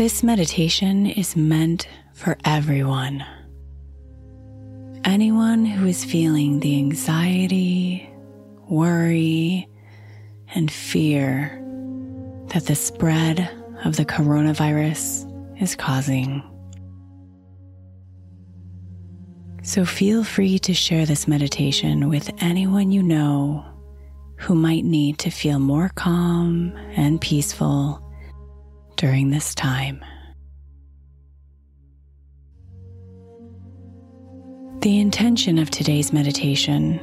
This meditation is meant for everyone. Anyone who is feeling the anxiety, worry, and fear that the spread of the coronavirus is causing. So feel free to share this meditation with anyone you know who might need to feel more calm and peaceful during this time. The intention of today's meditation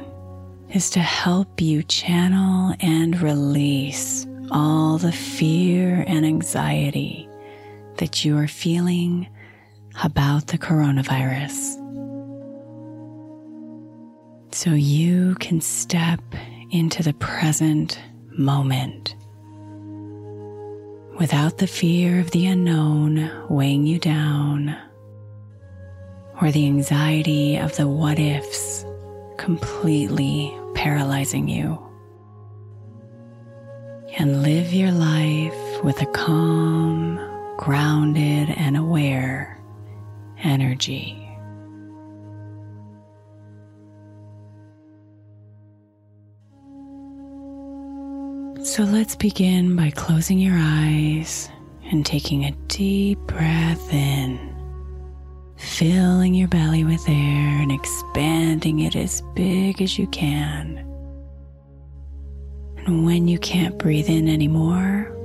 is to help you channel and release all the fear and anxiety that you are feeling about the coronavirus. So you can step into the present moment without the fear of the unknown weighing you down or the anxiety of the what ifs completely paralyzing you. And live your life with a calm, grounded, and aware energy. So let's begin by closing your eyes and taking a deep breath in, filling your belly with air and expanding it as big as you can. And when you can't breathe in anymore,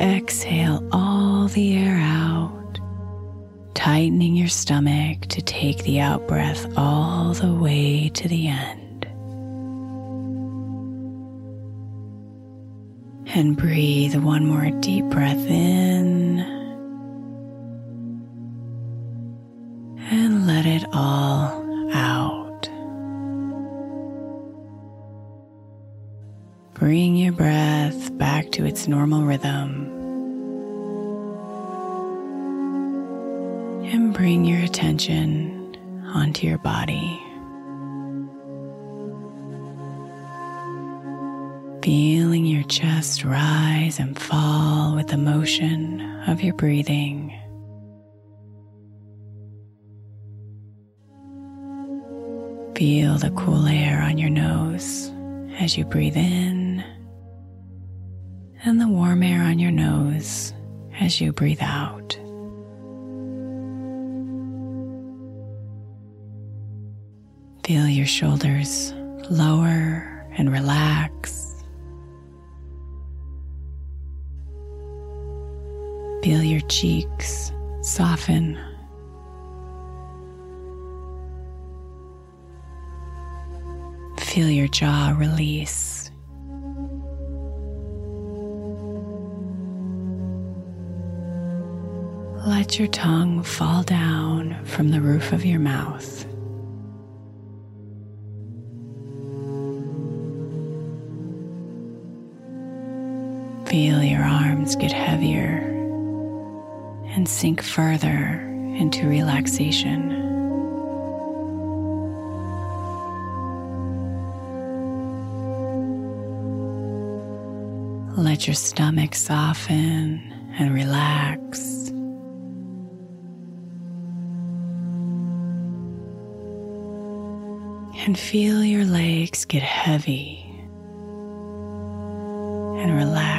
exhale all the air out, tightening your stomach to take the out breath all the way to the end. And breathe one more deep breath in. And let it all out. Bring your breath back to its normal rhythm. And bring your attention onto your body. Feeling your chest rise and fall with the motion of your breathing. Feel the cool air on your nose as you breathe in, and the warm air on your nose as you breathe out. Feel your shoulders lower and relax. Feel your cheeks soften. Feel your jaw release. Let your tongue fall down from the roof of your mouth. Feel your arms get heavier and sink further into relaxation. Let your stomach soften and relax. And feel your legs get heavy and relax.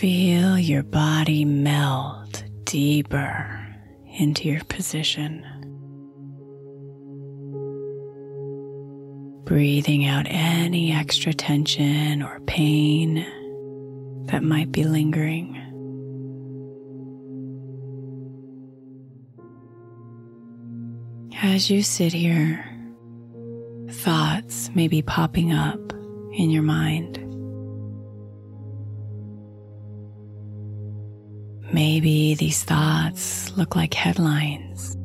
Feel your body melt deeper into your position. Breathing out any extra tension or pain that might be lingering. As you sit here, thoughts may be popping up in your mind. Maybe these thoughts look like headlines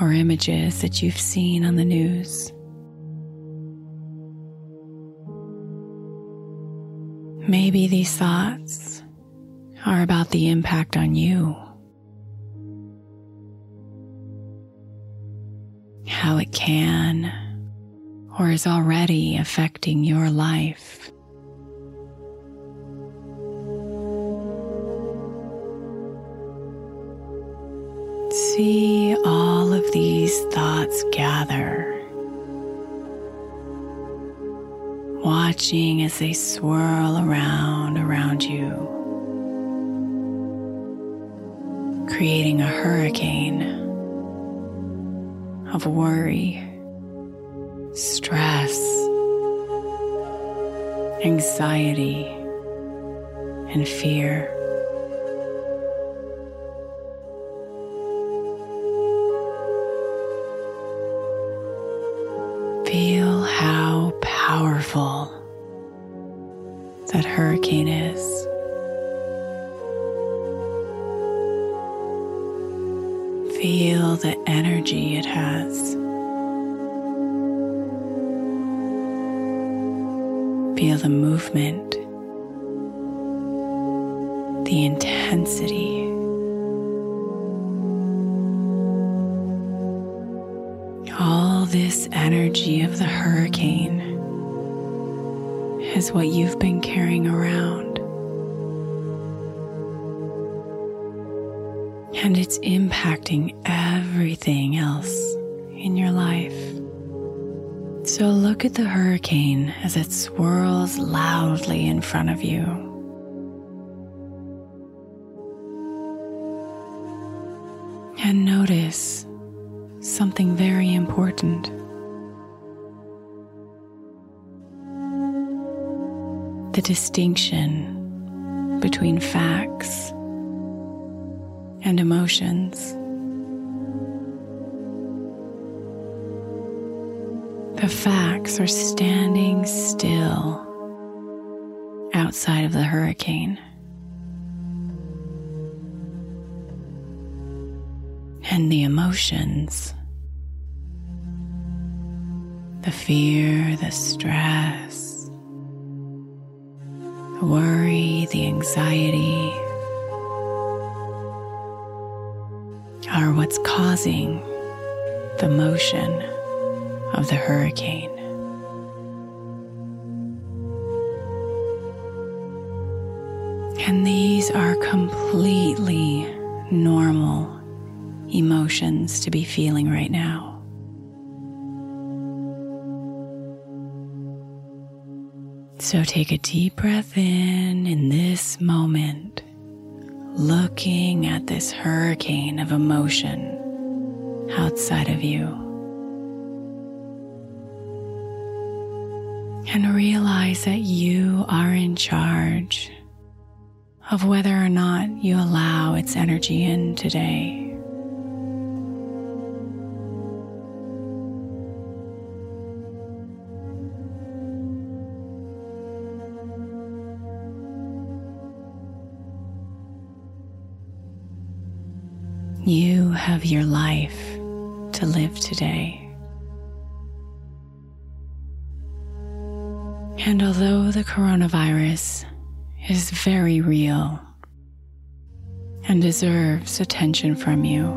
or images that you've seen on the news. Maybe these thoughts are about the impact on you how it can or is already affecting your life. See all of these thoughts gather, watching as they swirl around around you, creating a hurricane of worry, stress, anxiety, and fear. This energy of the hurricane is what you've been carrying around. and it's impacting everything else in your life. So look at the hurricane as it swirls loudly in front of you. Important. The distinction between facts and emotions. The facts are standing still outside of the hurricane. And the emotions, the fear, the stress, the worry, the anxiety, are what's causing the motion of the hurricane. And these are completely normal emotions to be feeling right now. So take a deep breath in in this moment, looking at this hurricane of emotion outside of you. And realize that you are in charge of whether or not you allow its energy in today. You have your life to live today. And although the coronavirus is very real and deserves attention from you,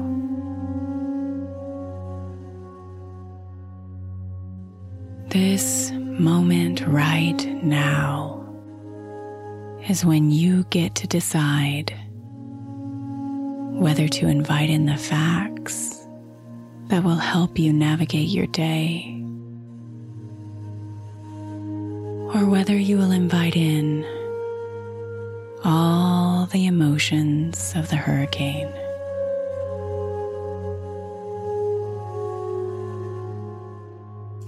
this moment right now is when you get to decide whether to invite in the facts that will help you navigate your day, or whether you will invite in all the emotions of the hurricane.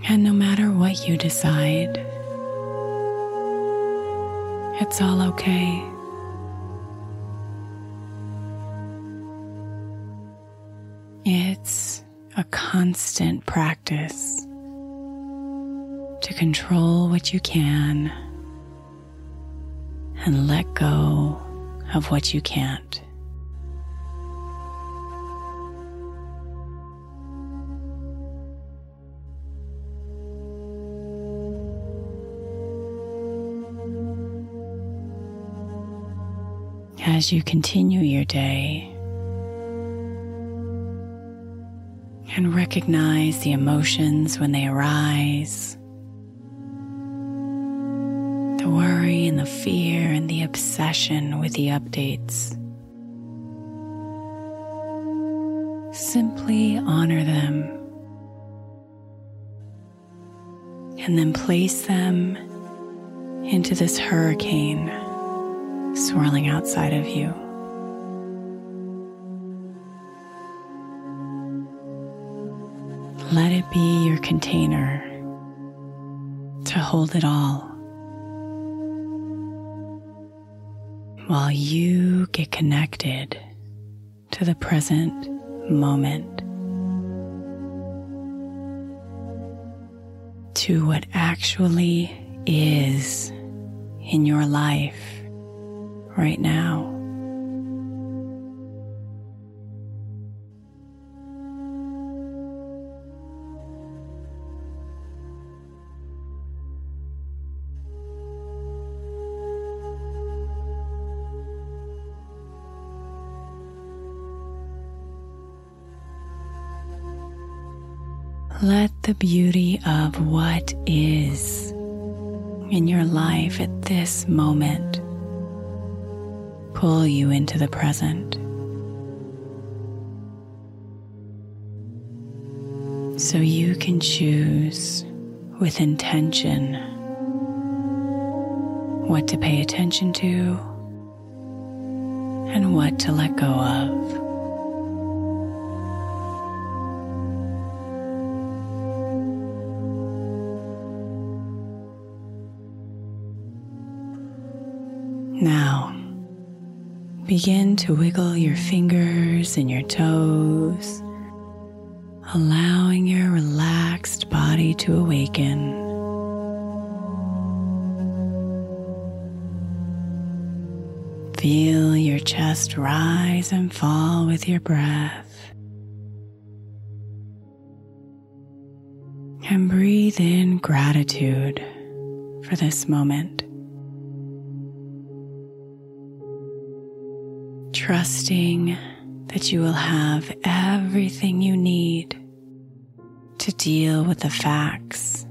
And no matter what you decide, it's all okay. A constant practice to control what you can and let go of what you can't. As you continue your day, and recognize the emotions when they arise the worry and the fear and the obsession with the updates. Simply honor them and then place them into this hurricane swirling outside of you. Let it be your container to hold it all while you get connected to the present moment, to what actually is in your life right now. Let the beauty of what is in your life at this moment pull you into the present. So you can choose with intention what to pay attention to and what to let go of. Begin to wiggle your fingers and your toes, allowing your relaxed body to awaken. Feel your chest rise and fall with your breath. And breathe in gratitude for this moment. Trusting that you will have everything you need to deal with the facts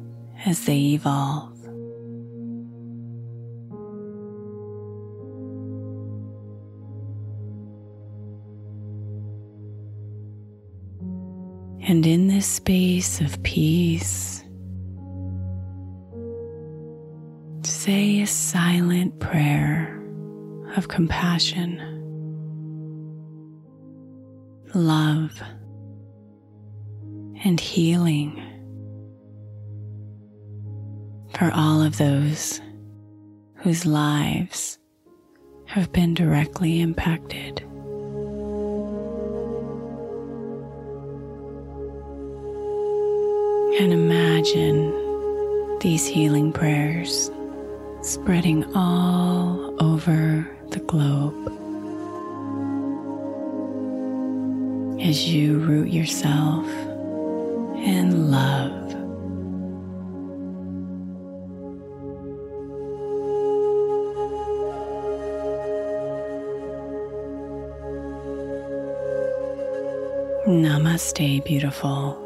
as they evolve. And in this space of peace, say a silent prayer of compassion, love, and healing for all of those whose lives have been directly impacted. And imagine these healing prayers spreading all over the globe as you root yourself in love. Namaste, beautiful.